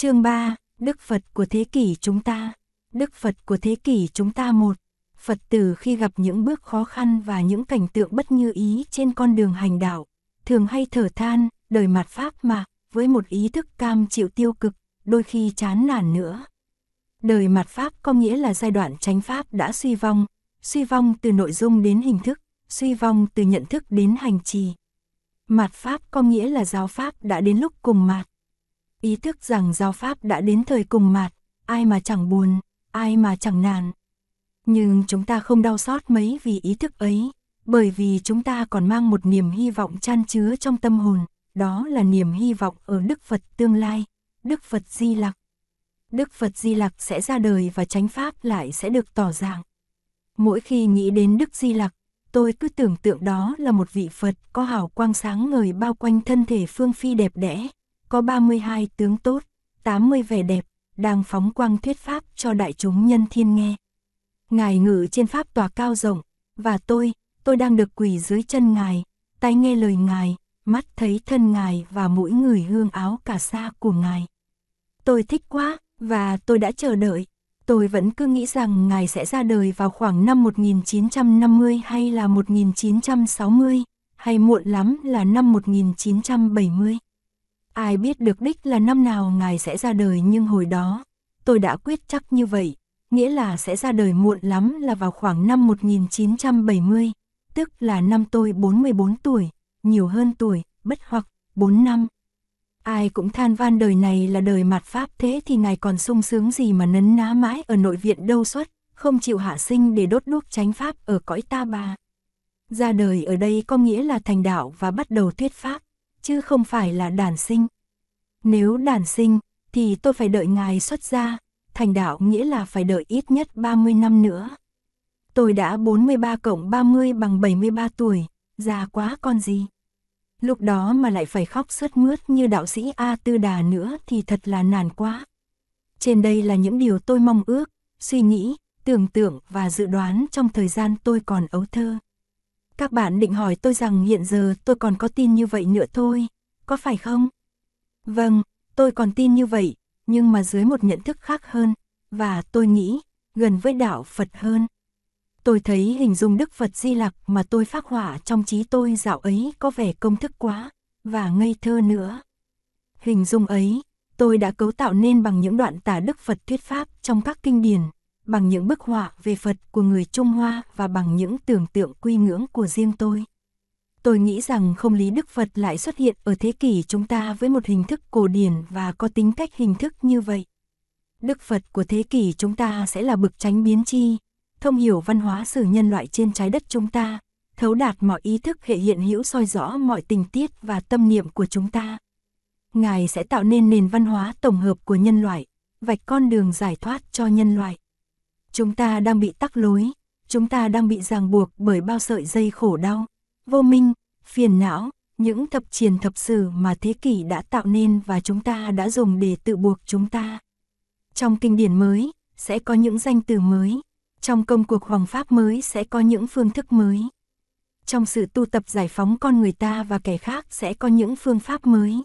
Chương 3, Đức Phật của thế kỷ chúng ta. Đức Phật của thế kỷ chúng ta một. Phật tử khi gặp những bước khó khăn và những cảnh tượng bất như ý trên con đường hành đạo, thường hay thở than, đời mặt Pháp mà, với một ý thức cam chịu tiêu cực, đôi khi chán nản nữa. Đời mặt Pháp có nghĩa là giai đoạn chánh Pháp đã suy vong, suy vong từ nội dung đến hình thức, suy vong từ nhận thức đến hành trì. Mặt Pháp có nghĩa là giáo Pháp đã đến lúc cùng mạt. Ý thức rằng giáo Pháp đã đến thời cùng mạt, ai mà chẳng buồn, ai mà chẳng nản. Nhưng chúng ta không đau xót mấy vì ý thức ấy, bởi vì chúng ta còn mang một niềm hy vọng chan chứa trong tâm hồn, đó là niềm hy vọng ở Đức Phật tương lai, Đức Phật Di Lặc. Đức Phật Di Lặc sẽ ra đời và chánh pháp lại sẽ được tỏ dạng. Mỗi khi nghĩ đến Đức Di Lặc, tôi cứ tưởng tượng đó là một vị Phật có hào quang sáng ngời bao quanh thân thể phương phi đẹp đẽ, có 32 tướng tốt, 80 vẻ đẹp, đang phóng quang thuyết pháp cho đại chúng nhân thiên nghe. Ngài ngự trên pháp tòa cao rộng, và tôi, tôi đang được quỳ dưới chân Ngài, tai nghe lời Ngài, mắt thấy thân Ngài và mũi người hương áo cả sa của Ngài. Tôi thích quá, và tôi đã chờ đợi. Tôi vẫn cứ nghĩ rằng Ngài sẽ ra đời vào khoảng năm 1950 hay là 1960, hay muộn lắm là năm 1970. Ai biết được đích là năm nào Ngài sẽ ra đời nhưng hồi đó, tôi đã quyết chắc như vậy, nghĩa là sẽ ra đời muộn lắm là vào khoảng năm 1970, tức là năm tôi 44 tuổi, nhiều hơn tuổi, bất hoặc, 4 năm. Ai cũng than van đời này là đời mặt Pháp thế thì ngài còn sung sướng gì mà nấn ná mãi ở nội viện đâu xuất, không chịu hạ sinh để đốt đuốc tránh Pháp ở cõi ta bà. Ra đời ở đây có nghĩa là thành đạo và bắt đầu thuyết Pháp, chứ không phải là đàn sinh. Nếu đàn sinh, thì tôi phải đợi ngài xuất gia, thành đạo nghĩa là phải đợi ít nhất 30 năm nữa. Tôi đã 43 cộng 30 bằng 73 tuổi, già quá con gì. Lúc đó mà lại phải khóc sướt mướt như đạo sĩ A Tư Đà nữa thì thật là nản quá. Trên đây là những điều tôi mong ước, suy nghĩ, tưởng tượng và dự đoán trong thời gian tôi còn ấu thơ. Các bạn định hỏi tôi rằng hiện giờ tôi còn có tin như vậy nữa thôi, có phải không? Vâng, tôi còn tin như vậy, nhưng mà dưới một nhận thức khác hơn, và tôi nghĩ, gần với đạo Phật hơn. Tôi thấy hình dung Đức Phật Di Lặc mà tôi phát họa trong trí tôi dạo ấy có vẻ công thức quá, và ngây thơ nữa. Hình dung ấy, tôi đã cấu tạo nên bằng những đoạn tả Đức Phật thuyết pháp trong các kinh điển, bằng những bức họa về Phật của người Trung Hoa và bằng những tưởng tượng quy ngưỡng của riêng tôi. Tôi nghĩ rằng không lý Đức Phật lại xuất hiện ở thế kỷ chúng ta với một hình thức cổ điển và có tính cách hình thức như vậy. Đức Phật của thế kỷ chúng ta sẽ là bực tránh biến chi, thông hiểu văn hóa sử nhân loại trên trái đất chúng ta, thấu đạt mọi ý thức hệ hiện hữu soi rõ mọi tình tiết và tâm niệm của chúng ta. Ngài sẽ tạo nên nền văn hóa tổng hợp của nhân loại, vạch con đường giải thoát cho nhân loại. Chúng ta đang bị tắc lối, chúng ta đang bị ràng buộc bởi bao sợi dây khổ đau, vô minh, phiền não, những thập triền thập sử mà thế kỷ đã tạo nên và chúng ta đã dùng để tự buộc chúng ta. Trong kinh điển mới, sẽ có những danh từ mới, trong công cuộc hoàng pháp mới sẽ có những phương thức mới. Trong sự tu tập giải phóng con người ta và kẻ khác sẽ có những phương pháp mới.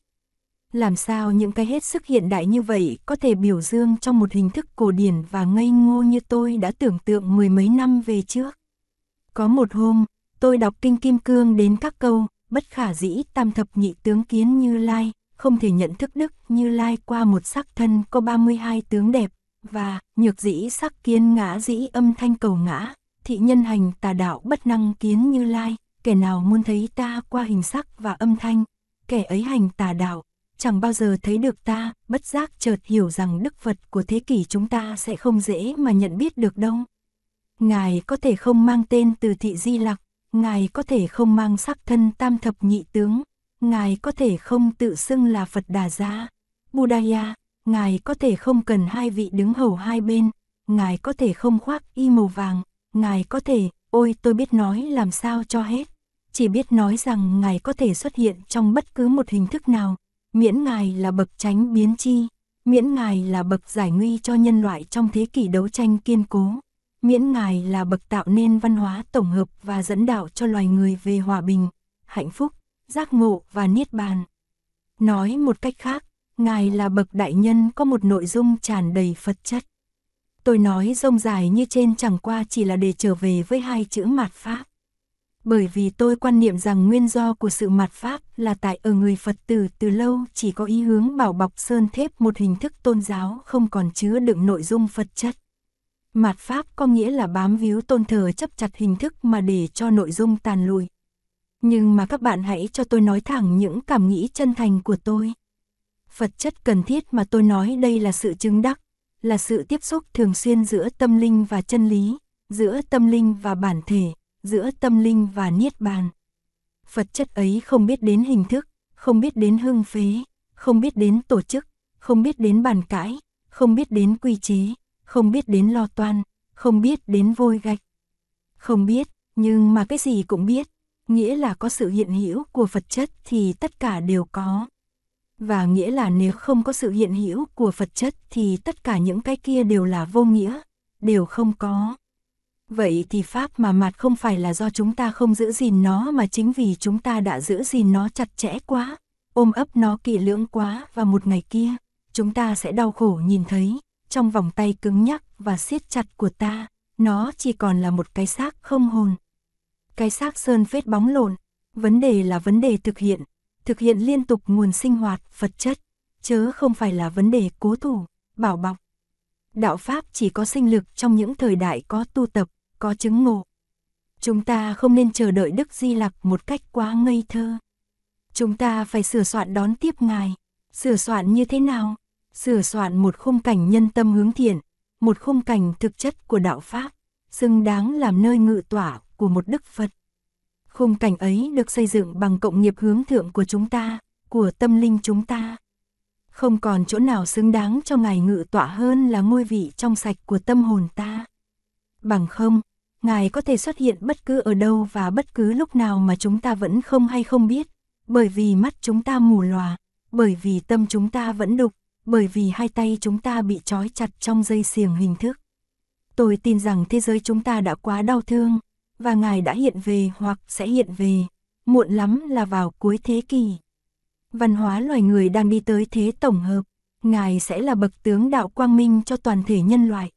Làm sao những cái hết sức hiện đại như vậy có thể biểu dương trong một hình thức cổ điển và ngây ngô như tôi đã tưởng tượng mười mấy năm về trước. Có một hôm, tôi đọc Kinh Kim Cương đến các câu, bất khả dĩ tam thập nhị tướng kiến như lai, không thể nhận thức đức như lai qua một sắc thân có 32 tướng đẹp, và nhược dĩ sắc kiến ngã dĩ âm thanh cầu ngã, thị nhân hành tà đạo bất năng kiến như lai, kẻ nào muốn thấy ta qua hình sắc và âm thanh, kẻ ấy hành tà đạo, chẳng bao giờ thấy được ta, bất giác chợt hiểu rằng đức Phật của thế kỷ chúng ta sẽ không dễ mà nhận biết được đâu. Ngài có thể không mang tên từ thị di lặc, Ngài có thể không mang sắc thân tam thập nhị tướng, Ngài có thể không tự xưng là Phật Đà Gia, Buddhaya, Ngài có thể không cần hai vị đứng hầu hai bên, Ngài có thể không khoác y màu vàng, Ngài có thể, ôi tôi biết nói làm sao cho hết, chỉ biết nói rằng Ngài có thể xuất hiện trong bất cứ một hình thức nào, miễn Ngài là bậc tránh biến chi, miễn Ngài là bậc giải nguy cho nhân loại trong thế kỷ đấu tranh kiên cố, miễn Ngài là bậc tạo nên văn hóa tổng hợp và dẫn đạo cho loài người về hòa bình, hạnh phúc, giác ngộ và niết bàn. Nói một cách khác, Ngài là bậc đại nhân có một nội dung tràn đầy Phật chất. Tôi nói rông dài như trên chẳng qua chỉ là để trở về với hai chữ mạt Pháp. Bởi vì tôi quan niệm rằng nguyên do của sự mạt Pháp là tại ở người Phật tử từ lâu chỉ có ý hướng bảo bọc sơn thép một hình thức tôn giáo không còn chứa đựng nội dung Phật chất. Mạt Pháp có nghĩa là bám víu tôn thờ chấp chặt hình thức mà để cho nội dung tàn lùi. Nhưng mà các bạn hãy cho tôi nói thẳng những cảm nghĩ chân thành của tôi. Phật chất cần thiết mà tôi nói đây là sự chứng đắc, là sự tiếp xúc thường xuyên giữa tâm linh và chân lý, giữa tâm linh và bản thể, giữa tâm linh và niết bàn. Phật chất ấy không biết đến hình thức, không biết đến hưng phế, không biết đến tổ chức, không biết đến bàn cãi, không biết đến quy chế, không biết đến lo toan, không biết đến vôi gạch. Không biết, nhưng mà cái gì cũng biết, nghĩa là có sự hiện hữu của Phật chất thì tất cả đều có. Và nghĩa là nếu không có sự hiện hữu của Phật chất thì tất cả những cái kia đều là vô nghĩa, đều không có. Vậy thì Pháp mà mặt không phải là do chúng ta không giữ gìn nó mà chính vì chúng ta đã giữ gìn nó chặt chẽ quá, ôm ấp nó kỹ lưỡng quá và một ngày kia, chúng ta sẽ đau khổ nhìn thấy, trong vòng tay cứng nhắc và siết chặt của ta, nó chỉ còn là một cái xác không hồn. Cái xác sơn phết bóng lộn, vấn đề là vấn đề thực hiện, thực hiện liên tục nguồn sinh hoạt, vật chất, chớ không phải là vấn đề cố thủ, bảo bọc. Đạo Pháp chỉ có sinh lực trong những thời đại có tu tập, có chứng ngộ. Chúng ta không nên chờ đợi Đức Di Lặc một cách quá ngây thơ. Chúng ta phải sửa soạn đón tiếp Ngài. Sửa soạn như thế nào? Sửa soạn một khung cảnh nhân tâm hướng thiện, một khung cảnh thực chất của đạo Pháp, xứng đáng làm nơi ngự tỏa của một Đức Phật. Khung cảnh ấy được xây dựng bằng cộng nghiệp hướng thượng của chúng ta, của tâm linh chúng ta. Không còn chỗ nào xứng đáng cho Ngài ngự tỏa hơn là ngôi vị trong sạch của tâm hồn ta. Bằng không, Ngài có thể xuất hiện bất cứ ở đâu và bất cứ lúc nào mà chúng ta vẫn không hay không biết, bởi vì mắt chúng ta mù lòa, bởi vì tâm chúng ta vẫn đục, bởi vì hai tay chúng ta bị trói chặt trong dây xiềng hình thức. Tôi tin rằng thế giới chúng ta đã quá đau thương, và Ngài đã hiện về hoặc sẽ hiện về, muộn lắm là vào cuối thế kỷ. Văn hóa loài người đang đi tới thế tổng hợp, Ngài sẽ là bậc tướng đạo quang minh cho toàn thể nhân loại.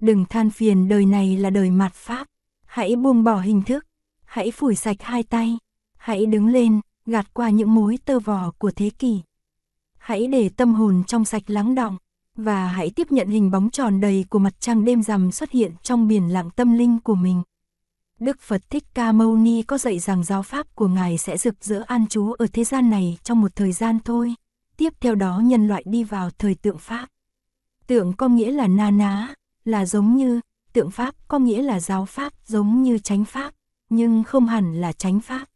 Đừng than phiền đời này là đời mạt pháp, hãy buông bỏ hình thức, hãy phủi sạch hai tay, hãy đứng lên, gạt qua những mối tơ vò của thế kỷ. Hãy để tâm hồn trong sạch lắng động, và hãy tiếp nhận hình bóng tròn đầy của mặt trăng đêm rằm xuất hiện trong biển lặng tâm linh của mình. Đức Phật Thích Ca Mâu Ni có dạy rằng giáo pháp của Ngài sẽ rực rỡ an trú ở thế gian này trong một thời gian thôi. Tiếp theo đó nhân loại đi vào thời tượng Pháp. Tượng có nghĩa là na ná, là giống như, tượng Pháp có nghĩa là giáo Pháp giống như chánh Pháp, nhưng không hẳn là chánh Pháp.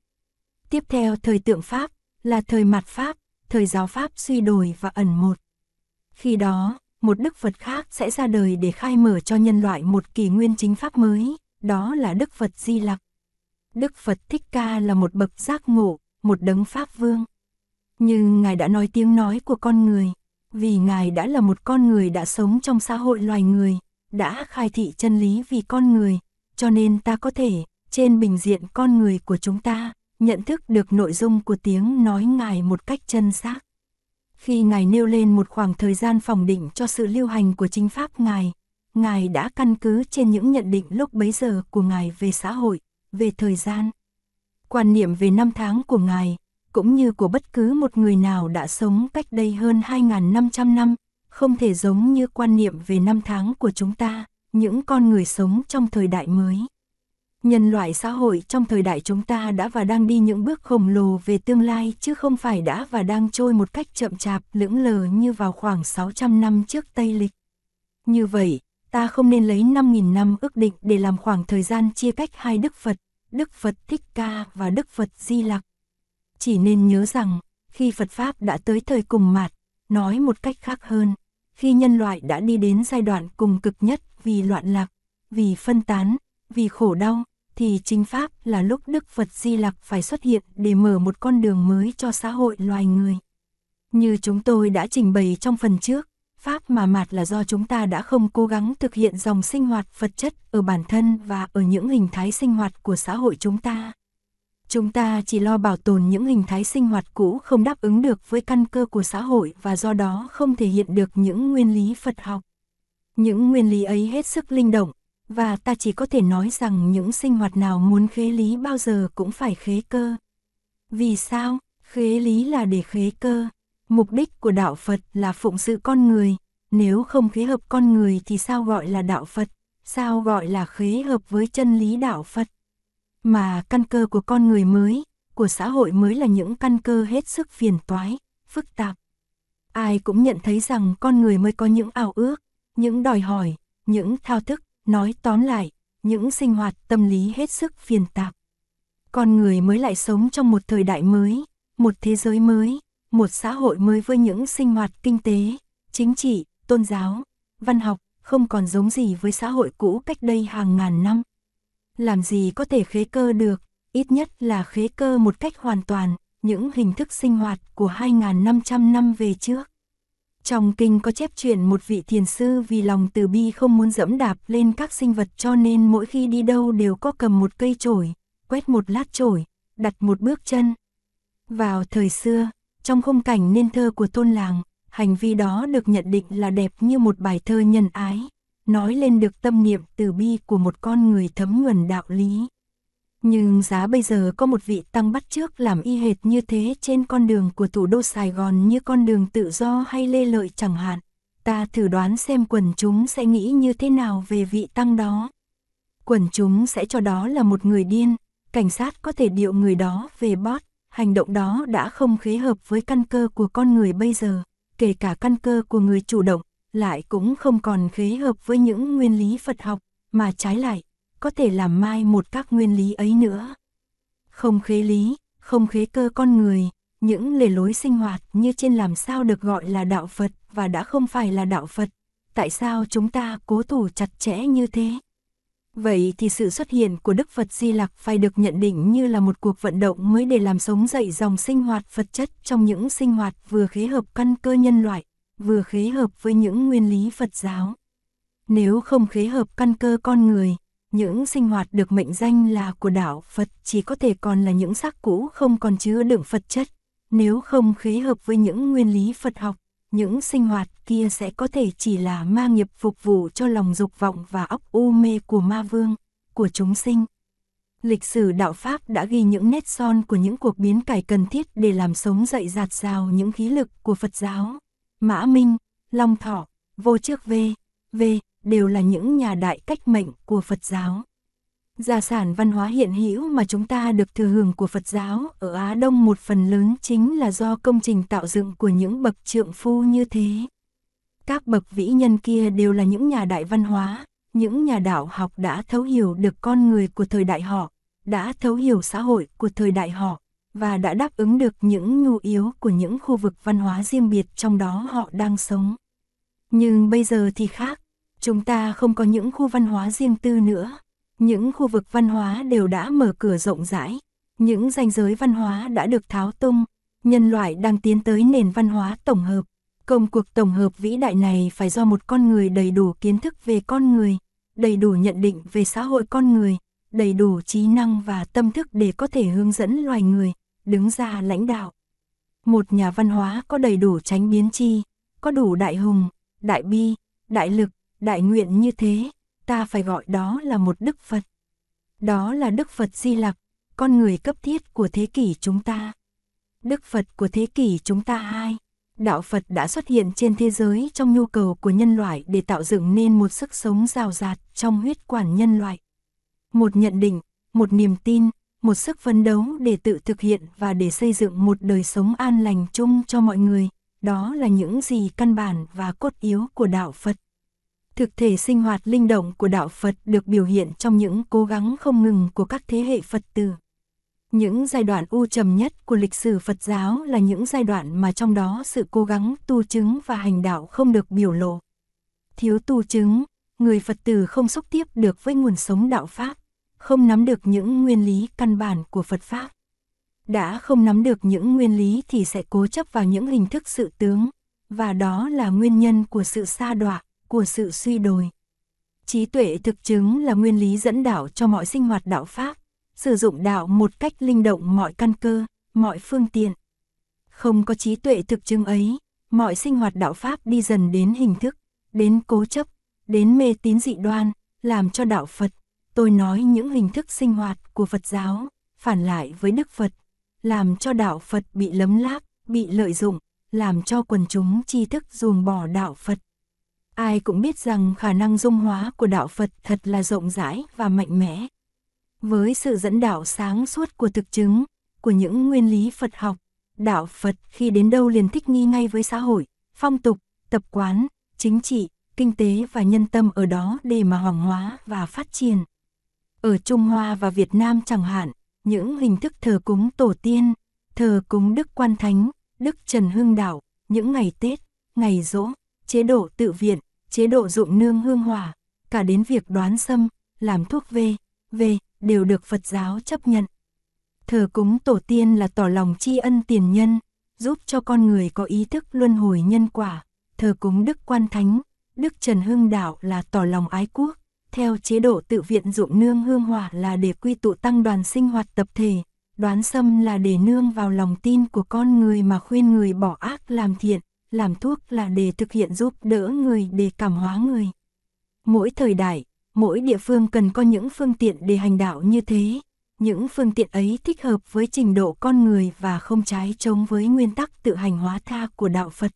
Tiếp theo thời tượng Pháp, là thời mặt Pháp, thời giáo Pháp suy đổi và ẩn một. Khi đó, một Đức Phật khác sẽ ra đời để khai mở cho nhân loại một kỷ nguyên chính Pháp mới, đó là Đức Phật Di Lặc. Đức Phật Thích Ca là một bậc giác ngộ, một đấng Pháp Vương. Nhưng Ngài đã nói tiếng nói của con người, vì Ngài đã là một con người đã sống trong xã hội loài người, đã khai thị chân lý vì con người, cho nên ta có thể, trên bình diện con người của chúng ta, nhận thức được nội dung của tiếng nói Ngài một cách chân xác. Khi Ngài nêu lên một khoảng thời gian phòng định cho sự lưu hành của chính Pháp Ngài, Ngài đã căn cứ trên những nhận định lúc bấy giờ của Ngài về xã hội, về thời gian. Quan niệm về năm tháng của Ngài, cũng như của bất cứ một người nào đã sống cách đây hơn 2.500 năm, không thể giống như quan niệm về năm tháng của chúng ta, những con người sống trong thời đại mới. Nhân loại xã hội trong thời đại chúng ta đã và đang đi những bước khổng lồ về tương lai chứ không phải đã và đang trôi một cách chậm chạp lững lờ như vào khoảng 600 năm trước Tây Lịch. Như vậy, ta không nên lấy 5.000 năm ước định để làm khoảng thời gian chia cách hai Đức Phật, Đức Phật Thích Ca và Đức Phật Di Lặc. Chỉ nên nhớ rằng, khi Phật Pháp đã tới thời cùng mạt, nói một cách khác hơn, khi nhân loại đã đi đến giai đoạn cùng cực nhất vì loạn lạc, vì phân tán, vì khổ đau, thì chính Pháp là lúc Đức Phật Di Lặc phải xuất hiện để mở một con đường mới cho xã hội loài người. Như chúng tôi đã trình bày trong phần trước, Pháp mà mạt là do chúng ta đã không cố gắng thực hiện dòng sinh hoạt vật chất ở bản thân và ở những hình thái sinh hoạt của xã hội chúng ta. Chúng ta chỉ lo bảo tồn những hình thái sinh hoạt cũ không đáp ứng được với căn cơ của xã hội và do đó không thể hiện được những nguyên lý Phật học. Những nguyên lý ấy hết sức linh động, và ta chỉ có thể nói rằng những sinh hoạt nào muốn khế lý bao giờ cũng phải khế cơ. Vì sao? Khế lý là để khế cơ. Mục đích của đạo Phật là phụng sự con người, nếu không khế hợp con người thì sao gọi là đạo Phật, sao gọi là khế hợp với chân lý đạo Phật. Mà căn cơ của con người mới, của xã hội mới là những căn cơ hết sức phiền toái, phức tạp. Ai cũng nhận thấy rằng con người mới có những ảo ước, những đòi hỏi, những thao thức, nói tóm lại, những sinh hoạt tâm lý hết sức phiền tạp. Con người mới lại sống trong một thời đại mới, một thế giới mới, một xã hội mới với những sinh hoạt kinh tế, chính trị, tôn giáo, văn học, không còn giống gì với xã hội cũ cách đây hàng ngàn năm. Làm gì có thể khế cơ được, ít nhất là khế cơ một cách hoàn toàn, những hình thức sinh hoạt của 2.500 năm về trước. Trong kinh có chép chuyện một vị thiền sư vì lòng từ bi không muốn dẫm đạp lên các sinh vật cho nên mỗi khi đi đâu đều có cầm một cây chổi, quét một lát chổi, đặt một bước chân. Vào thời xưa, trong khung cảnh nên thơ của thôn làng, hành vi đó được nhận định là đẹp như một bài thơ nhân ái, nói lên được tâm niệm từ bi của một con người thấm nhuần đạo lý. Nhưng giá bây giờ có một vị tăng bắt trước làm y hệt như thế trên con đường của thủ đô Sài Gòn như con đường tự do hay lê lợi chẳng hạn. Ta thử đoán xem quần chúng sẽ nghĩ như thế nào về vị tăng đó. Quần chúng sẽ cho đó là một người điên, cảnh sát có thể điệu người đó về bót, hành động đó đã không khế hợp với căn cơ của con người bây giờ, kể cả căn cơ của người chủ động, lại cũng không còn khế hợp với những nguyên lý Phật học, mà trái lại, có thể làm mai một các nguyên lý ấy nữa. Không khế lý, không khế cơ con người, những lề lối sinh hoạt như trên làm sao được gọi là đạo Phật và đã không phải là đạo Phật, tại sao chúng ta cố thủ chặt chẽ như thế? Vậy thì sự xuất hiện của Đức Phật Di Lặc phải được nhận định như là một cuộc vận động mới để làm sống dậy dòng sinh hoạt vật chất trong những sinh hoạt vừa khế hợp căn cơ nhân loại, vừa khế hợp với những nguyên lý Phật giáo. Nếu không khế hợp căn cơ con người, những sinh hoạt được mệnh danh là của đạo Phật chỉ có thể còn là những xác cũ không còn chứa đựng Phật chất. Nếu không khế hợp với những nguyên lý Phật học, những sinh hoạt kia sẽ có thể chỉ là ma nghiệp phục vụ cho lòng dục vọng và óc u mê của ma vương, của chúng sinh. Lịch sử đạo Pháp đã ghi những nét son của những cuộc biến cải cần thiết để làm sống dậy dạt rào những khí lực của Phật giáo. Mã Minh, Long Thọ, Vô Trước V, V đều là những nhà đại cách mệnh của Phật giáo. Gia sản văn hóa hiện hữu mà chúng ta được thừa hưởng của Phật giáo ở Á Đông một phần lớn chính là do công trình tạo dựng của những bậc trượng phu như thế. Các bậc vĩ nhân kia đều là những nhà đại văn hóa, những nhà đạo học đã thấu hiểu được con người của thời đại họ, đã thấu hiểu xã hội của thời đại họ, và đã đáp ứng được những nhu yếu của những khu vực văn hóa riêng biệt trong đó họ đang sống. Nhưng bây giờ thì khác, chúng ta không có những khu văn hóa riêng tư nữa. Những khu vực văn hóa đều đã mở cửa rộng rãi, những ranh giới văn hóa đã được tháo tung, nhân loại đang tiến tới nền văn hóa tổng hợp. Công cuộc tổng hợp vĩ đại này phải do một con người đầy đủ kiến thức về con người, đầy đủ nhận định về xã hội con người, đầy đủ trí năng và tâm thức để có thể hướng dẫn loài người, đứng ra lãnh đạo. Một nhà văn hóa có đầy đủ tránh biến chi, có đủ đại hùng, đại bi, đại lực, đại nguyện như thế, ta phải gọi đó là một Đức Phật. Đó là Đức Phật Di Lặc, con người cấp thiết của thế kỷ chúng ta. Đức Phật của thế kỷ chúng ta hai. Đạo Phật đã xuất hiện trên thế giới trong nhu cầu của nhân loại để tạo dựng nên một sức sống rào rạt trong huyết quản nhân loại. Một nhận định, một niềm tin, một sức phấn đấu để tự thực hiện và để xây dựng một đời sống an lành chung cho mọi người. Đó là những gì căn bản và cốt yếu của đạo Phật thực thể sinh hoạt linh động của đạo Phật được biểu hiện trong những cố gắng không ngừng của các thế hệ Phật tử. Những giai đoạn u trầm nhất của lịch sử Phật giáo là những giai đoạn mà trong đó sự cố gắng tu chứng và hành đạo không được biểu lộ. Thiếu tu chứng, người Phật tử không xúc tiếp được với nguồn sống đạo Pháp, không nắm được những nguyên lý căn bản của Phật Pháp. Đã không nắm được những nguyên lý thì sẽ cố chấp vào những hình thức sự tướng, và đó là nguyên nhân của sự sa đọa của sự suy đồi. Trí tuệ thực chứng là nguyên lý dẫn đạo cho mọi sinh hoạt đạo Pháp. sử dụng đạo một cách linh động mọi căn cơ, mọi phương tiện. Không có trí tuệ thực chứng ấy, mọi sinh hoạt đạo Pháp đi dần đến hình thức, đến cố chấp, đến mê tín dị đoan, làm cho đạo Phật, tôi nói những hình thức sinh hoạt của Phật giáo, phản lại với Đức Phật, làm cho đạo Phật bị lấm láp, bị lợi dụng, làm cho quần chúng tri thức ruồng bỏ đạo Phật. Ai cũng biết rằng khả năng dung hóa của đạo Phật thật là rộng rãi và mạnh mẽ. Với sự dẫn đạo sáng suốt của thực chứng, của những nguyên lý Phật học, đạo Phật khi đến đâu liền thích nghi ngay với xã hội, phong tục, tập quán, chính trị, kinh tế và nhân tâm ở đó để mà hoàng hóa và phát triển. Ở Trung Hoa và Việt Nam chẳng hạn, những hình thức thờ cúng tổ tiên, thờ cúng Đức Quan Thánh, Đức Trần Hưng Đạo, những ngày Tết, ngày rỗ, chế độ tự viện, chế độ dụng nương hương hỏa, cả đến việc đoán xâm, làm thuốc về, về, đều được Phật giáo chấp nhận. Thờ cúng tổ tiên là tỏ lòng tri ân tiền nhân, giúp cho con người có ý thức luân hồi nhân quả. Thờ cúng Đức Quan Thánh, Đức Trần Hưng Đạo là tỏ lòng ái quốc. Theo chế độ tự viện dụng nương hương hỏa là để quy tụ tăng đoàn sinh hoạt tập thể, đoán xâm là để nương vào lòng tin của con người mà khuyên người bỏ ác làm thiện, làm thuốc là để thực hiện giúp đỡ người để cảm hóa người. Mỗi thời đại, mỗi địa phương cần có những phương tiện để hành đạo như thế. Những phương tiện ấy thích hợp với trình độ con người và không trái chống với nguyên tắc tự hành hóa tha của đạo Phật.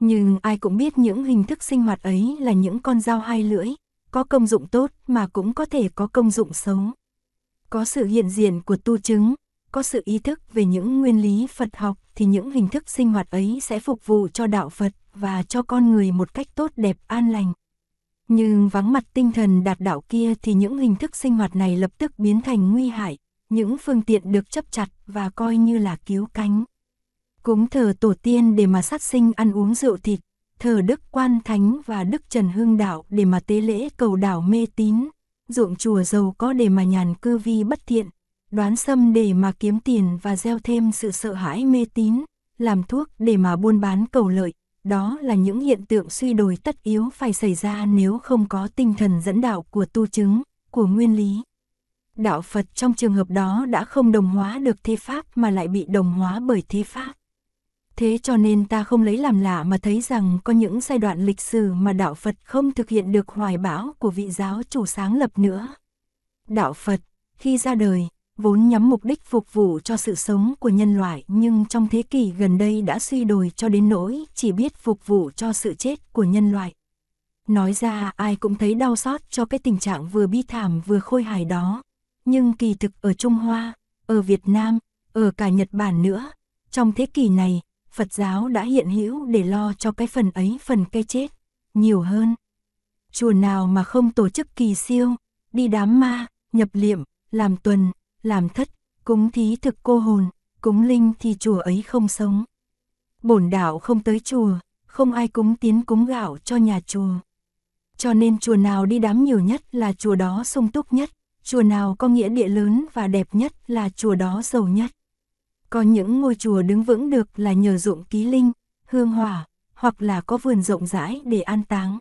Nhưng ai cũng biết những hình thức sinh hoạt ấy là những con dao hai lưỡi, có công dụng tốt mà cũng có thể có công dụng xấu. Có sự hiện diện của tu chứng, có sự ý thức về những nguyên lý Phật học thì những hình thức sinh hoạt ấy sẽ phục vụ cho đạo Phật và cho con người một cách tốt đẹp an lành. Nhưng vắng mặt tinh thần đạt đạo kia thì những hình thức sinh hoạt này lập tức biến thành nguy hại, những phương tiện được chấp chặt và coi như là cứu cánh. Cúng thờ tổ tiên để mà sát sinh ăn uống rượu thịt, thờ Đức Quan Thánh và Đức Trần Hưng Đạo để mà tế lễ cầu đảo mê tín, ruộng chùa giàu có để mà nhàn cư vi bất thiện, đoán xâm để mà kiếm tiền và gieo thêm sự sợ hãi mê tín, làm thuốc để mà buôn bán cầu lợi, đó là những hiện tượng suy đồi tất yếu phải xảy ra nếu không có tinh thần dẫn đạo của tu chứng, của nguyên lý. Đạo Phật trong trường hợp đó đã không đồng hóa được thế Pháp mà lại bị đồng hóa bởi thế Pháp. Thế cho nên ta không lấy làm lạ mà thấy rằng có những giai đoạn lịch sử mà đạo Phật không thực hiện được hoài bão của vị giáo chủ sáng lập nữa. Đạo Phật, khi ra đời, vốn nhắm mục đích phục vụ cho sự sống của nhân loại nhưng trong thế kỷ gần đây đã suy đồi cho đến nỗi chỉ biết phục vụ cho sự chết của nhân loại. Nói ra ai cũng thấy đau xót cho cái tình trạng vừa bi thảm vừa khôi hài đó. Nhưng kỳ thực ở Trung Hoa, ở Việt Nam, ở cả Nhật Bản nữa, trong thế kỷ này, Phật giáo đã hiện hữu để lo cho cái phần ấy phần cây chết, nhiều hơn. Chùa nào mà không tổ chức kỳ siêu, đi đám ma, nhập liệm, làm tuần, làm thất, cúng thí thực cô hồn, cúng linh thì chùa ấy không sống. Bổn đạo không tới chùa, không ai cúng tiến cúng gạo cho nhà chùa. Cho nên chùa nào đi đám nhiều nhất là chùa đó sung túc nhất, chùa nào có nghĩa địa lớn và đẹp nhất là chùa đó giàu nhất. Có những ngôi chùa đứng vững được là nhờ dụng ký linh, hương hỏa, hoặc là có vườn rộng rãi để an táng.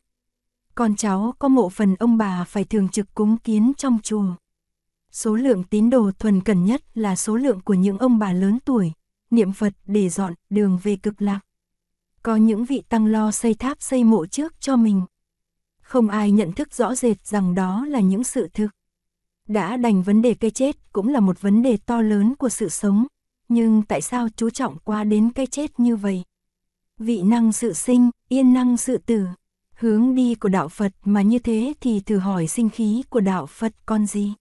Con cháu có mộ phần ông bà phải thường trực cúng kiến trong chùa. Số lượng tín đồ thuần cần nhất là số lượng của những ông bà lớn tuổi, niệm Phật để dọn đường về cực lạc. Có những vị tăng lo xây tháp xây mộ trước cho mình. Không ai nhận thức rõ rệt rằng đó là những sự thực. Đã đành vấn đề cây chết cũng là một vấn đề to lớn của sự sống, nhưng tại sao chú trọng quá đến cái chết như vậy? Vị năng sự sinh, yên năng sự tử. Hướng đi của đạo Phật mà như thế thì thử hỏi sinh khí của đạo Phật con gì?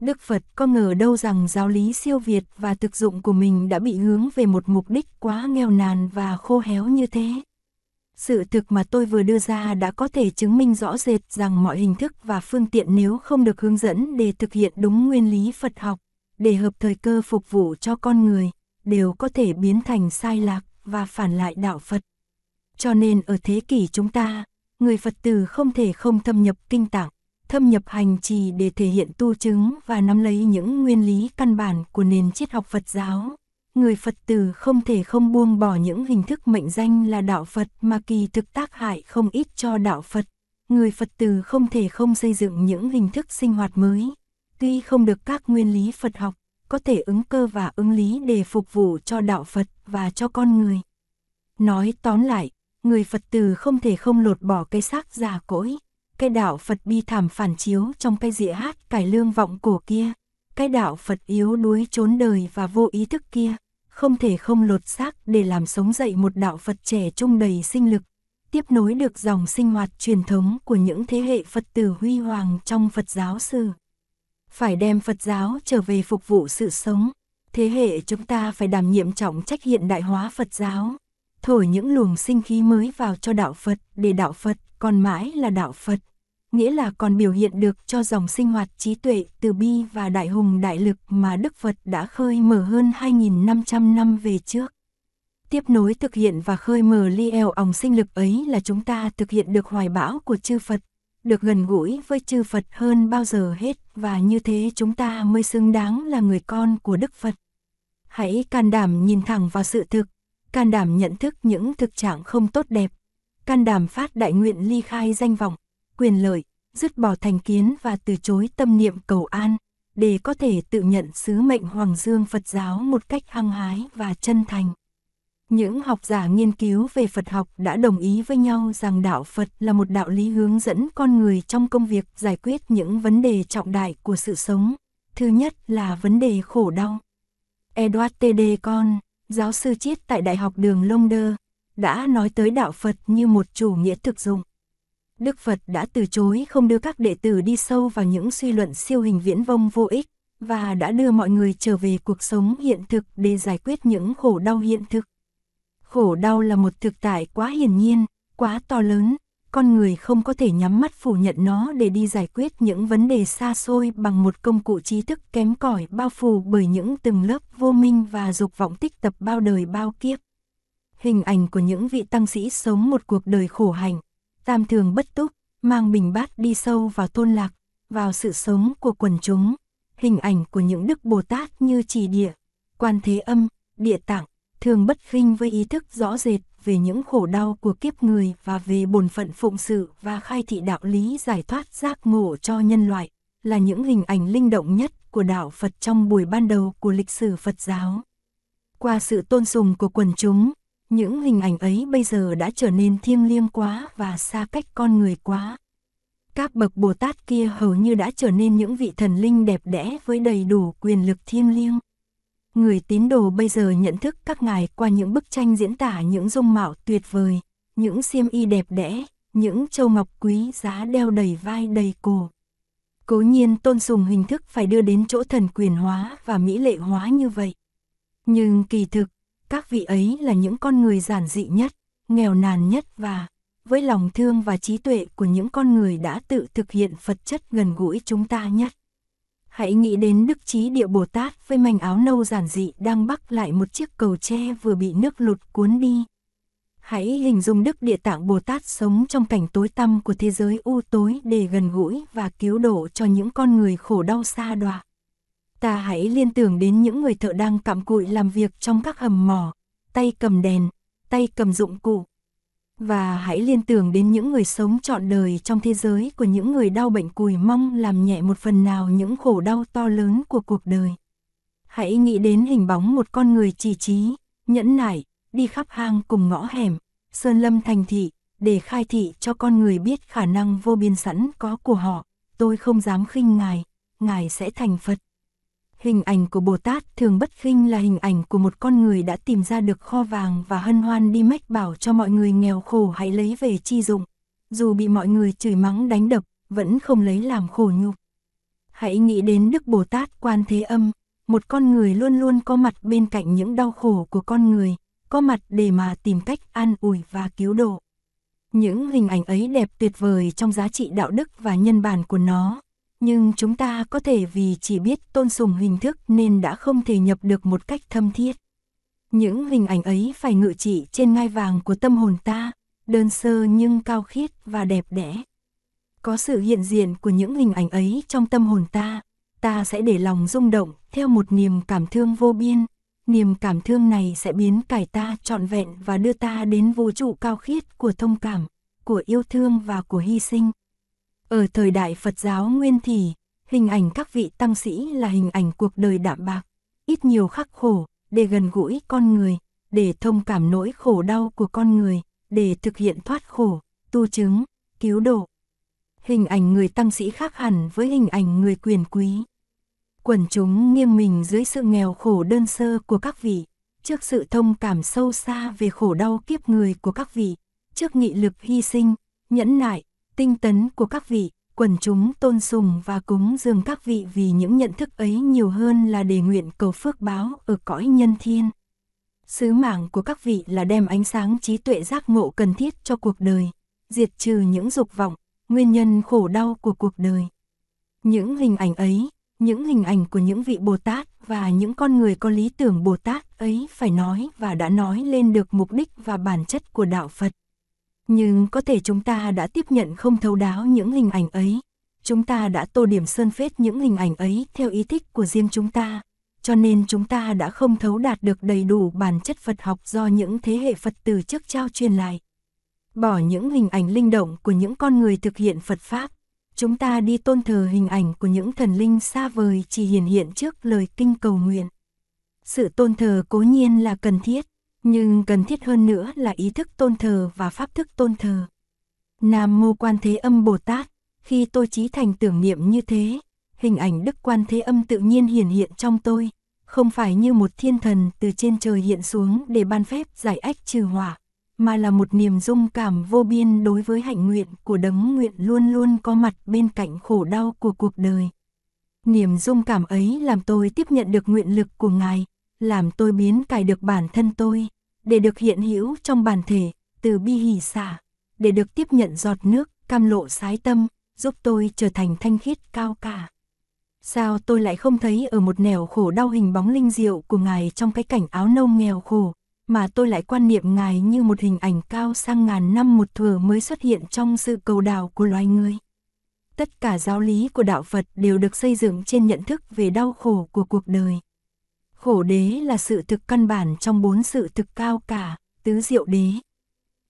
Đức Phật có ngờ đâu rằng giáo lý siêu việt và thực dụng của mình đã bị hướng về một mục đích quá nghèo nàn và khô héo như thế. Sự thực mà tôi vừa đưa ra đã có thể chứng minh rõ rệt rằng mọi hình thức và phương tiện nếu không được hướng dẫn để thực hiện đúng nguyên lý Phật học, để hợp thời cơ phục vụ cho con người, đều có thể biến thành sai lạc và phản lại đạo Phật. Cho nên ở thế kỷ chúng ta, người Phật tử không thể không thâm nhập kinh tạng, thâm nhập hành trì để thể hiện tu chứng và nắm lấy những nguyên lý căn bản của nền triết học Phật giáo. Người Phật tử không thể không buông bỏ những hình thức mệnh danh là đạo Phật mà kỳ thực tác hại không ít cho đạo Phật. Người Phật tử không thể không xây dựng những hình thức sinh hoạt mới, tuy không được các nguyên lý Phật học, có thể ứng cơ và ứng lý để phục vụ cho đạo Phật và cho con người. Nói tóm lại, người Phật tử không thể không lột bỏ cái xác già cỗi, cái đạo Phật bi thảm phản chiếu trong cái dĩa hát cải lương vọng cổ kia, cái đạo Phật yếu đuối trốn đời và vô ý thức kia, không thể không lột xác để làm sống dậy một đạo Phật trẻ trung đầy sinh lực, tiếp nối được dòng sinh hoạt truyền thống của những thế hệ Phật tử huy hoàng trong Phật giáo xưa. Phải đem Phật giáo trở về phục vụ sự sống, thế hệ chúng ta phải đảm nhiệm trọng trách hiện đại hóa Phật giáo, thổi những luồng sinh khí mới vào cho đạo Phật để đạo Phật còn mãi là đạo Phật, nghĩa là còn biểu hiện được cho dòng sinh hoạt trí tuệ từ bi và đại hùng đại lực mà Đức Phật đã khơi mở hơn 2.500 năm về trước. Tiếp nối thực hiện và khơi mở ly eo òng sinh lực ấy là chúng ta thực hiện được hoài bão của chư Phật, được gần gũi với chư Phật hơn bao giờ hết và như thế chúng ta mới xứng đáng là người con của Đức Phật. Hãy can đảm nhìn thẳng vào sự thực, can đảm nhận thức những thực trạng không tốt đẹp, can đảm phát đại nguyện ly khai danh vọng, quyền lợi, dứt bỏ thành kiến và từ chối tâm niệm cầu an, để có thể tự nhận sứ mệnh Hoàng Dương Phật giáo một cách hăng hái và chân thành. Những học giả nghiên cứu về Phật học đã đồng ý với nhau rằng đạo Phật là một đạo lý hướng dẫn con người trong công việc giải quyết những vấn đề trọng đại của sự sống. Thứ nhất là vấn đề khổ đau. Edward T.D. Con, giáo sư triết tại Đại học Đường Lông đã nói tới đạo Phật như một chủ nghĩa thực dụng. Đức Phật đã từ chối không đưa các đệ tử đi sâu vào những suy luận siêu hình viễn vông vô ích, và đã đưa mọi người trở về cuộc sống hiện thực để giải quyết những khổ đau hiện thực. Khổ đau là một thực tại quá hiển nhiên, quá to lớn, con người không có thể nhắm mắt phủ nhận nó để đi giải quyết những vấn đề xa xôi bằng một công cụ trí thức kém cỏi bao phủ bởi những từng lớp vô minh và dục vọng tích tập bao đời bao kiếp. Hình ảnh của những vị tăng sĩ sống một cuộc đời khổ hạnh, tam thường bất túc, mang bình bát đi sâu vào tôn lạc, vào sự sống của quần chúng. Hình ảnh của những đức Bồ Tát như trì địa, quan thế âm, địa tạng, thường bất khinh với ý thức rõ rệt về những khổ đau của kiếp người và về bổn phận phụng sự và khai thị đạo lý giải thoát giác ngộ cho nhân loại, là những hình ảnh linh động nhất của đạo Phật trong buổi ban đầu của lịch sử Phật giáo. Qua sự tôn sùng của quần chúng, những hình ảnh ấy bây giờ đã trở nên thiêng liêng quá và xa cách con người quá. Các bậc Bồ Tát kia hầu như đã trở nên những vị thần linh đẹp đẽ với đầy đủ quyền lực thiêng liêng. Người tín đồ bây giờ nhận thức các ngài qua những bức tranh diễn tả những dung mạo tuyệt vời, những xiêm y đẹp đẽ, những châu ngọc quý giá đeo đầy vai đầy cổ. Cố nhiên tôn sùng hình thức phải đưa đến chỗ thần quyền hóa và mỹ lệ hóa như vậy. Nhưng kỳ thực, các vị ấy là những con người giản dị nhất, nghèo nàn nhất và, với lòng thương và trí tuệ của những con người đã tự thực hiện Phật chất gần gũi chúng ta nhất. Hãy nghĩ đến Đức Trí Địa Bồ Tát với mảnh áo nâu giản dị đang bắc lại một chiếc cầu tre vừa bị nước lụt cuốn đi. Hãy hình dung Đức Địa Tạng Bồ Tát sống trong cảnh tối tăm của thế giới u tối để gần gũi và cứu độ cho những con người khổ đau xa đọa. Ta hãy liên tưởng đến những người thợ đang cặm cụi làm việc trong các hầm mỏ, tay cầm đèn, tay cầm dụng cụ, và hãy liên tưởng đến những người sống trọn đời trong thế giới của những người đau bệnh cùi mong làm nhẹ một phần nào những khổ đau to lớn của cuộc đời. Hãy nghĩ đến hình bóng một con người trì trí, nhẫn nại, đi khắp hang cùng ngõ hẻm, sơn lâm thành thị, để khai thị cho con người biết khả năng vô biên sẵn có của họ. Tôi không dám khinh Ngài, Ngài sẽ thành Phật. Hình ảnh của Bồ Tát thường bất khinh là hình ảnh của một con người đã tìm ra được kho vàng và hân hoan đi mách bảo cho mọi người nghèo khổ hãy lấy về chi dụng. Dù bị mọi người chửi mắng đánh đập, vẫn không lấy làm khổ nhục. Hãy nghĩ đến Đức Bồ Tát Quan Thế Âm, một con người luôn luôn có mặt bên cạnh những đau khổ của con người, có mặt để mà tìm cách an ủi và cứu độ. Những hình ảnh ấy đẹp tuyệt vời trong giá trị đạo đức và nhân bản của nó, nhưng chúng ta có thể vì chỉ biết tôn sùng hình thức nên đã không thể nhập được một cách thâm thiết. Những hình ảnh ấy phải ngự trị trên ngai vàng của tâm hồn ta, đơn sơ nhưng cao khiết và đẹp đẽ. Có sự hiện diện của những hình ảnh ấy trong tâm hồn ta, ta sẽ để lòng rung động theo một niềm cảm thương vô biên. Niềm cảm thương này sẽ biến cải ta trọn vẹn và đưa ta đến vũ trụ cao khiết của thông cảm, của yêu thương và của hy sinh. Ở thời đại Phật giáo Nguyên thì hình ảnh các vị tăng sĩ là hình ảnh cuộc đời đạm bạc, ít nhiều khắc khổ, để gần gũi con người, để thông cảm nỗi khổ đau của con người, để thực hiện thoát khổ, tu chứng, cứu độ. Hình ảnh người tăng sĩ khác hẳn với hình ảnh người quyền quý. Quần chúng nghiêng mình dưới sự nghèo khổ đơn sơ của các vị, trước sự thông cảm sâu xa về khổ đau kiếp người của các vị, trước nghị lực hy sinh, nhẫn nại, tinh tấn của các vị, quần chúng tôn sùng và cúng dường các vị vì những nhận thức ấy nhiều hơn là để nguyện cầu phước báo ở cõi nhân thiên. Sứ mạng của các vị là đem ánh sáng trí tuệ giác ngộ cần thiết cho cuộc đời, diệt trừ những dục vọng, nguyên nhân khổ đau của cuộc đời. Những hình ảnh ấy, những hình ảnh của những vị Bồ Tát và những con người có lý tưởng Bồ Tát ấy phải nói và đã nói lên được mục đích và bản chất của đạo Phật. Nhưng có thể chúng ta đã tiếp nhận không thấu đáo những hình ảnh ấy. Chúng ta đã tô điểm sơn phết những hình ảnh ấy theo ý thích của riêng chúng ta. Cho nên chúng ta đã không thấu đạt được đầy đủ bản chất Phật học do những thế hệ Phật từ trước trao truyền lại. Bỏ những hình ảnh linh động của những con người thực hiện Phật Pháp. Chúng ta đi tôn thờ hình ảnh của những thần linh xa vời chỉ hiển hiện trước lời kinh cầu nguyện. Sự tôn thờ cố nhiên là cần thiết, nhưng cần thiết hơn nữa là ý thức tôn thờ và pháp thức tôn thờ. Nam Mô Quan Thế Âm Bồ Tát, khi tôi trí thành tưởng niệm như thế, hình ảnh Đức Quan Thế Âm tự nhiên hiển hiện trong tôi, không phải như một thiên thần từ trên trời hiện xuống để ban phép giải ách trừ hỏa, mà là một niềm dung cảm vô biên đối với hạnh nguyện của đấng nguyện luôn luôn có mặt bên cạnh khổ đau của cuộc đời. Niềm dung cảm ấy làm tôi tiếp nhận được nguyện lực của Ngài, làm tôi biến cải được bản thân tôi, để được hiện hữu trong bản thể, từ bi hỷ xả, để được tiếp nhận giọt nước, cam lộ sái tâm, giúp tôi trở thành thanh khiết cao cả. Sao tôi lại không thấy ở một nẻo khổ đau hình bóng linh diệu của ngài trong cái cảnh áo nâu nghèo khổ, mà tôi lại quan niệm ngài như một hình ảnh cao sang ngàn năm một thừa mới xuất hiện trong sự cầu đào của loài người. Tất cả giáo lý của đạo Phật đều được xây dựng trên nhận thức về đau khổ của cuộc đời. Khổ đế là sự thực căn bản trong bốn sự thực cao cả, tứ diệu đế.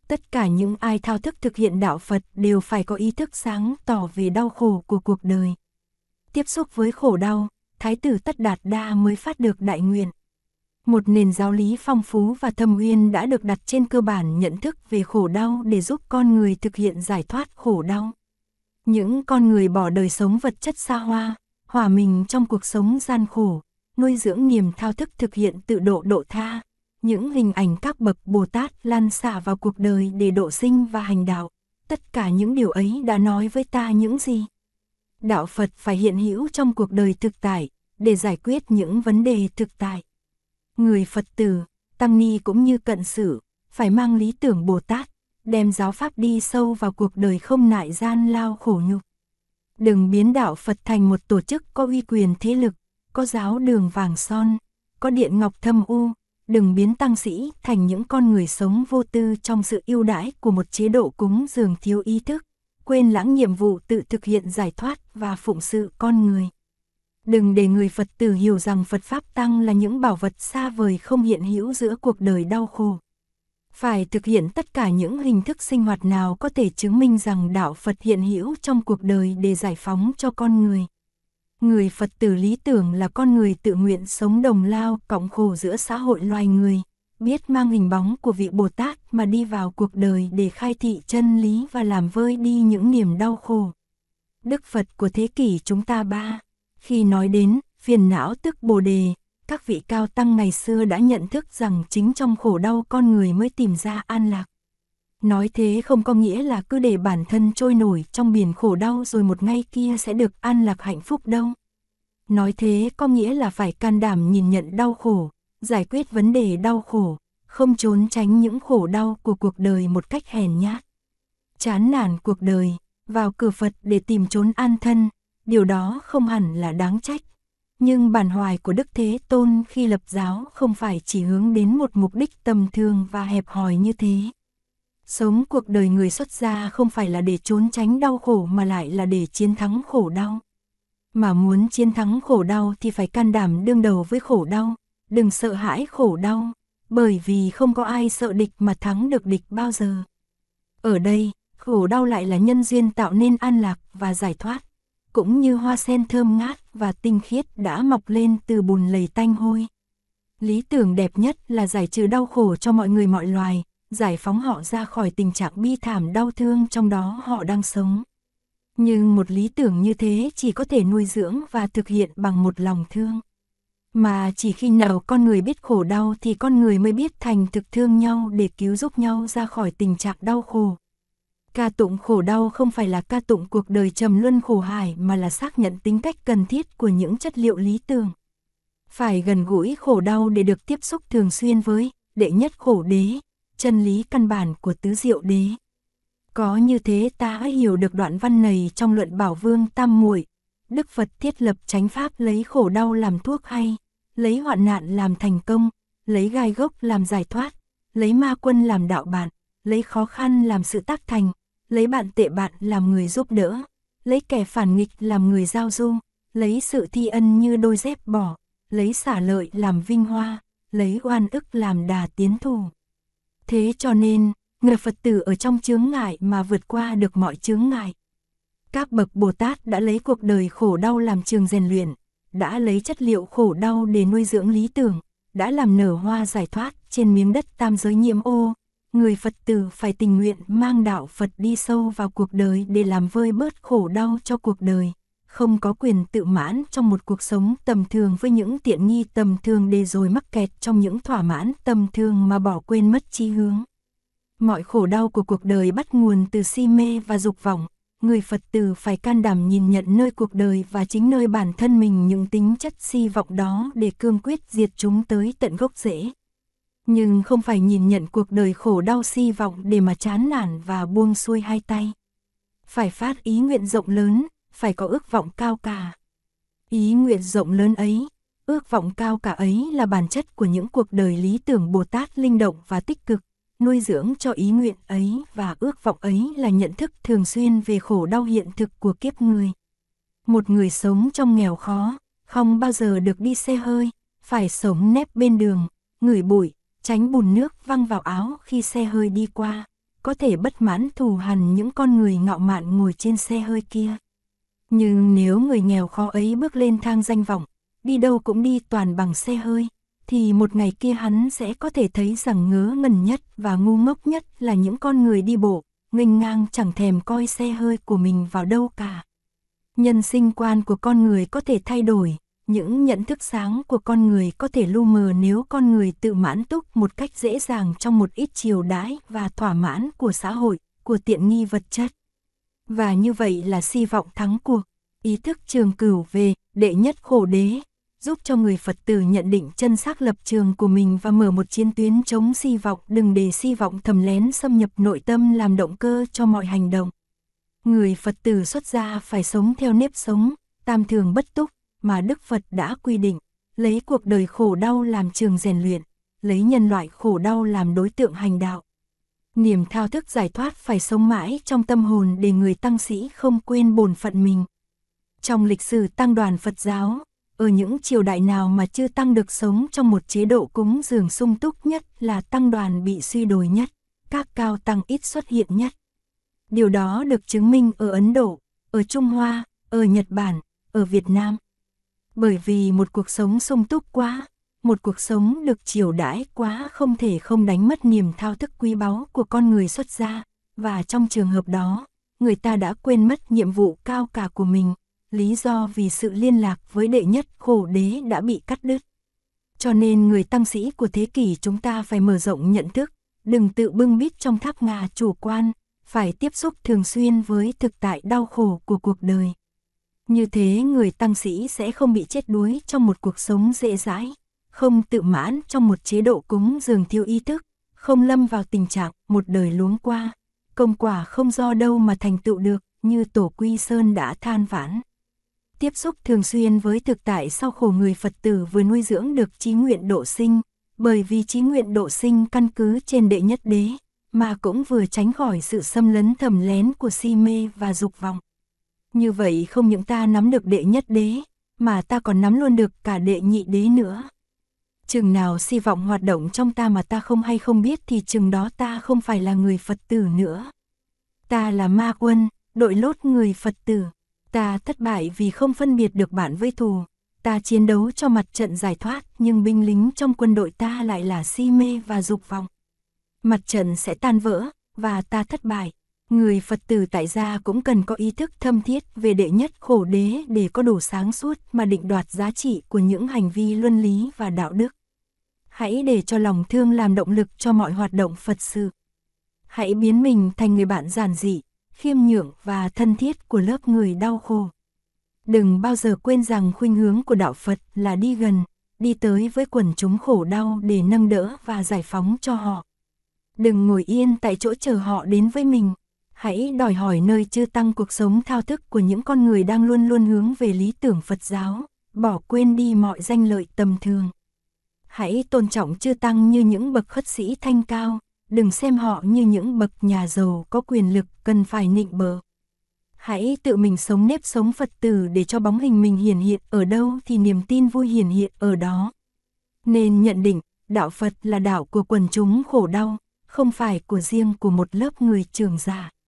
Tất cả những ai thao thức thực hiện đạo Phật đều phải có ý thức sáng tỏ về đau khổ của cuộc đời. Tiếp xúc với khổ đau, Thái tử Tất Đạt Đa mới phát được đại nguyện. Một nền giáo lý phong phú và thâm uyên đã được đặt trên cơ bản nhận thức về khổ đau để giúp con người thực hiện giải thoát khổ đau. Những con người bỏ đời sống vật chất xa hoa, hòa mình trong cuộc sống gian khổ, nuôi dưỡng niềm thao thức thực hiện tự độ độ tha. Những hình ảnh các bậc Bồ Tát lan xả vào cuộc đời để độ sinh và hành đạo. Tất cả những điều ấy đã nói với ta những gì? Đạo Phật phải hiện hữu trong cuộc đời thực tại, để giải quyết những vấn đề thực tại. Người Phật tử, Tăng Ni cũng như cận sự, phải mang lý tưởng Bồ Tát, đem giáo Pháp đi sâu vào cuộc đời không nại gian lao khổ nhục. Đừng biến đạo Phật thành một tổ chức có uy quyền thế lực, có giáo đường vàng son, có điện ngọc thâm u, đừng biến tăng sĩ thành những con người sống vô tư trong sự yêu đãi của một chế độ cúng dường thiếu ý thức, quên lãng nhiệm vụ tự thực hiện giải thoát và phụng sự con người. Đừng để người Phật tử hiểu rằng Phật Pháp Tăng là những bảo vật xa vời không hiện hữu giữa cuộc đời đau khổ. Phải thực hiện tất cả những hình thức sinh hoạt nào có thể chứng minh rằng đạo Phật hiện hữu trong cuộc đời để giải phóng cho con người. Người Phật tử lý tưởng là con người tự nguyện sống đồng lao cộng khổ giữa xã hội loài người, biết mang hình bóng của vị Bồ Tát mà đi vào cuộc đời để khai thị chân lý và làm vơi đi những niềm đau khổ. Đức Phật của thế kỷ chúng ta ba, khi nói đến phiền não tức Bồ đề, các vị cao tăng ngày xưa đã nhận thức rằng chính trong khổ đau con người mới tìm ra an lạc. Nói thế không có nghĩa là cứ để bản thân trôi nổi trong biển khổ đau rồi một ngày kia sẽ được an lạc hạnh phúc đâu. Nói thế có nghĩa là phải can đảm nhìn nhận đau khổ, giải quyết vấn đề đau khổ, không trốn tránh những khổ đau của cuộc đời một cách hèn nhát. Chán nản cuộc đời, vào cửa Phật để tìm trốn an thân, điều đó không hẳn là đáng trách. Nhưng bản hoài của Đức Thế Tôn khi lập giáo không phải chỉ hướng đến một mục đích tầm thường và hẹp hòi như thế. Sống cuộc đời người xuất gia không phải là để trốn tránh đau khổ mà lại là để chiến thắng khổ đau. Mà muốn chiến thắng khổ đau thì phải can đảm đương đầu với khổ đau, đừng sợ hãi khổ đau, bởi vì không có ai sợ địch mà thắng được địch bao giờ. Ở đây, khổ đau lại là nhân duyên tạo nên an lạc và giải thoát. cũng như hoa sen thơm ngát và tinh khiết đã mọc lên từ bùn lầy tanh hôi. Lý tưởng đẹp nhất là giải trừ đau khổ cho mọi người mọi loài, giải phóng họ ra khỏi tình trạng bi thảm đau thương trong đó họ đang sống. Nhưng một lý tưởng như thế chỉ có thể nuôi dưỡng và thực hiện bằng một lòng thương. Mà chỉ khi nào con người biết khổ đau thì con người mới biết thành thực thương nhau để cứu giúp nhau ra khỏi tình trạng đau khổ. Ca tụng khổ đau không phải là ca tụng cuộc đời trầm luân khổ hải mà là xác nhận tính cách cần thiết của những chất liệu lý tưởng. Phải gần gũi khổ đau để được tiếp xúc thường xuyên với đệ nhất khổ đế, chân lý căn bản của tứ diệu đế. Có như thế ta hiểu được đoạn văn này trong luận bảo vương tam muội Đức Phật thiết lập chánh pháp lấy khổ đau làm thuốc hay, lấy hoạn nạn làm thành công, lấy gai gốc làm giải thoát, lấy ma quân làm đạo bạn, lấy khó khăn làm sự tác thành, lấy bạn tệ bạn làm người giúp đỡ, lấy kẻ phản nghịch làm người giao du, lấy sự thi ân như đôi dép bỏ, lấy xả lợi làm vinh hoa, lấy oan ức làm đà tiến thủ. Thế cho nên, người Phật tử ở trong chướng ngại mà vượt qua được mọi chướng ngại. Các bậc Bồ Tát đã lấy cuộc đời khổ đau làm trường rèn luyện, đã lấy chất liệu khổ đau để nuôi dưỡng lý tưởng, đã làm nở hoa giải thoát trên miếng đất tam giới nhiễm ô. Người Phật tử phải tình nguyện mang đạo Phật đi sâu vào cuộc đời để làm vơi bớt khổ đau cho cuộc đời, không có quyền tự mãn trong một cuộc sống tầm thường với những tiện nghi tầm thường để rồi mắc kẹt trong những thỏa mãn tầm thường mà bỏ quên mất chi hướng. Mọi khổ đau của cuộc đời bắt nguồn từ si mê và dục vọng, người Phật tử phải can đảm nhìn nhận nơi cuộc đời và chính nơi bản thân mình những tính chất si vọng đó để cương quyết diệt chúng tới tận gốc rễ. Nhưng không phải nhìn nhận cuộc đời khổ đau si vọng để mà chán nản và buông xuôi hai tay. Phải phát ý nguyện rộng lớn, phải có ước vọng cao cả. Ý nguyện rộng lớn ấy, ước vọng cao cả ấy là bản chất của những cuộc đời lý tưởng Bồ Tát linh động và tích cực nuôi dưỡng cho ý nguyện ấy và ước vọng ấy là nhận thức thường xuyên về khổ đau hiện thực của kiếp người. Một người sống trong nghèo khó, không bao giờ được đi xe hơi, phải sống nép bên đường, ngửi bụi, tránh bùn nước văng vào áo khi xe hơi đi qua, có thể bất mãn thù hằn những con người ngạo mạn ngồi trên xe hơi kia. Nhưng nếu người nghèo khó ấy bước lên thang danh vọng, đi đâu cũng đi toàn bằng xe hơi, thì một ngày kia hắn sẽ có thể thấy rằng ngớ ngẩn nhất và ngu ngốc nhất là những con người đi bộ, nghênh ngang chẳng thèm coi xe hơi của mình vào đâu cả. Nhân sinh quan của con người có thể thay đổi, những nhận thức sáng của con người có thể lu mờ nếu con người tự mãn túc một cách dễ dàng trong một ít chiều đãi và thỏa mãn của xã hội, của tiện nghi vật chất. Và như vậy là si vọng thắng cuộc, ý thức trường cửu về đệ nhất khổ đế, giúp cho người Phật tử nhận định chân xác lập trường của mình và mở một chiến tuyến chống si vọng, đừng để si vọng thầm lén xâm nhập nội tâm làm động cơ cho mọi hành động. Người Phật tử xuất gia phải sống theo nếp sống, tam thường bất túc, mà Đức Phật đã quy định, lấy cuộc đời khổ đau làm trường rèn luyện, lấy nhân loại khổ đau làm đối tượng hành đạo. Niềm thao thức giải thoát phải sống mãi trong tâm hồn để người tăng sĩ không quên bổn phận mình. Trong lịch sử tăng đoàn Phật giáo, ở những triều đại nào mà chưa tăng được sống trong một chế độ cúng dường sung túc nhất là tăng đoàn bị suy đồi nhất, các cao tăng ít xuất hiện nhất. Điều đó được chứng minh ở Ấn Độ, ở Trung Hoa, ở Nhật Bản, ở Việt Nam. Bởi vì một cuộc sống sung túc quá, một cuộc sống được chiều đãi quá không thể không đánh mất niềm thao thức quý báu của con người xuất gia, và trong trường hợp đó, người ta đã quên mất nhiệm vụ cao cả của mình, lý do vì sự liên lạc với đệ nhất khổ đế đã bị cắt đứt. Cho nên người tăng sĩ của thế kỷ chúng ta phải mở rộng nhận thức, đừng tự bưng bít trong tháp ngà chủ quan, phải tiếp xúc thường xuyên với thực tại đau khổ của cuộc đời. Như thế người tăng sĩ sẽ không bị chết đuối trong một cuộc sống dễ dãi, không tự mãn trong một chế độ cúng dường thiếu ý thức, không lâm vào tình trạng một đời luống qua, công quả không do đâu mà thành tựu được như Tổ Quy Sơn đã than vãn tiếp xúc thường xuyên với thực tại sau khổ người Phật tử vừa nuôi dưỡng được trí nguyện độ sinh, bởi vì trí nguyện độ sinh căn cứ trên đệ nhất đế, mà cũng vừa tránh khỏi sự xâm lấn thầm lén của si mê và dục vọng. Như vậy không những ta nắm được đệ nhất đế, mà ta còn nắm luôn được cả đệ nhị đế nữa. Chừng nào si vọng hoạt động trong ta mà ta không hay không biết thì chừng đó ta không phải là người Phật tử nữa. Ta là ma quân, đội lốt người Phật tử Ta thất bại vì không phân biệt được bạn với thù. Ta chiến đấu cho mặt trận giải thoát nhưng binh lính trong quân đội ta lại là si mê và dục vọng. Mặt trận sẽ tan vỡ và ta thất bại. Người Phật tử tại gia cũng cần có ý thức thâm thiết về đệ nhất khổ đế để có đủ sáng suốt mà định đoạt giá trị của những hành vi luân lý và đạo đức. Hãy để cho lòng thương làm động lực cho mọi hoạt động Phật sự. Hãy biến mình thành người bạn giản dị, khiêm nhượng và thân thiết của lớp người đau khổ. Đừng bao giờ quên rằng khuynh hướng của đạo Phật là đi gần, đi tới với quần chúng khổ đau để nâng đỡ và giải phóng cho họ. Đừng ngồi yên tại chỗ chờ họ đến với mình. Hãy đòi hỏi nơi chư tăng cuộc sống thao thức của những con người đang luôn luôn hướng về lý tưởng Phật giáo, bỏ quên đi mọi danh lợi tầm thường. Hãy tôn trọng chư tăng như những bậc khất sĩ thanh cao, đừng xem họ như những bậc nhà giàu có quyền lực cần phải nịnh bợ. Hãy tự mình sống nếp sống Phật tử để cho bóng hình mình hiển hiện ở đâu thì niềm tin vui hiển hiện ở đó. Nên nhận định, đạo Phật là đạo của quần chúng khổ đau, không phải của riêng của một lớp người trường giả.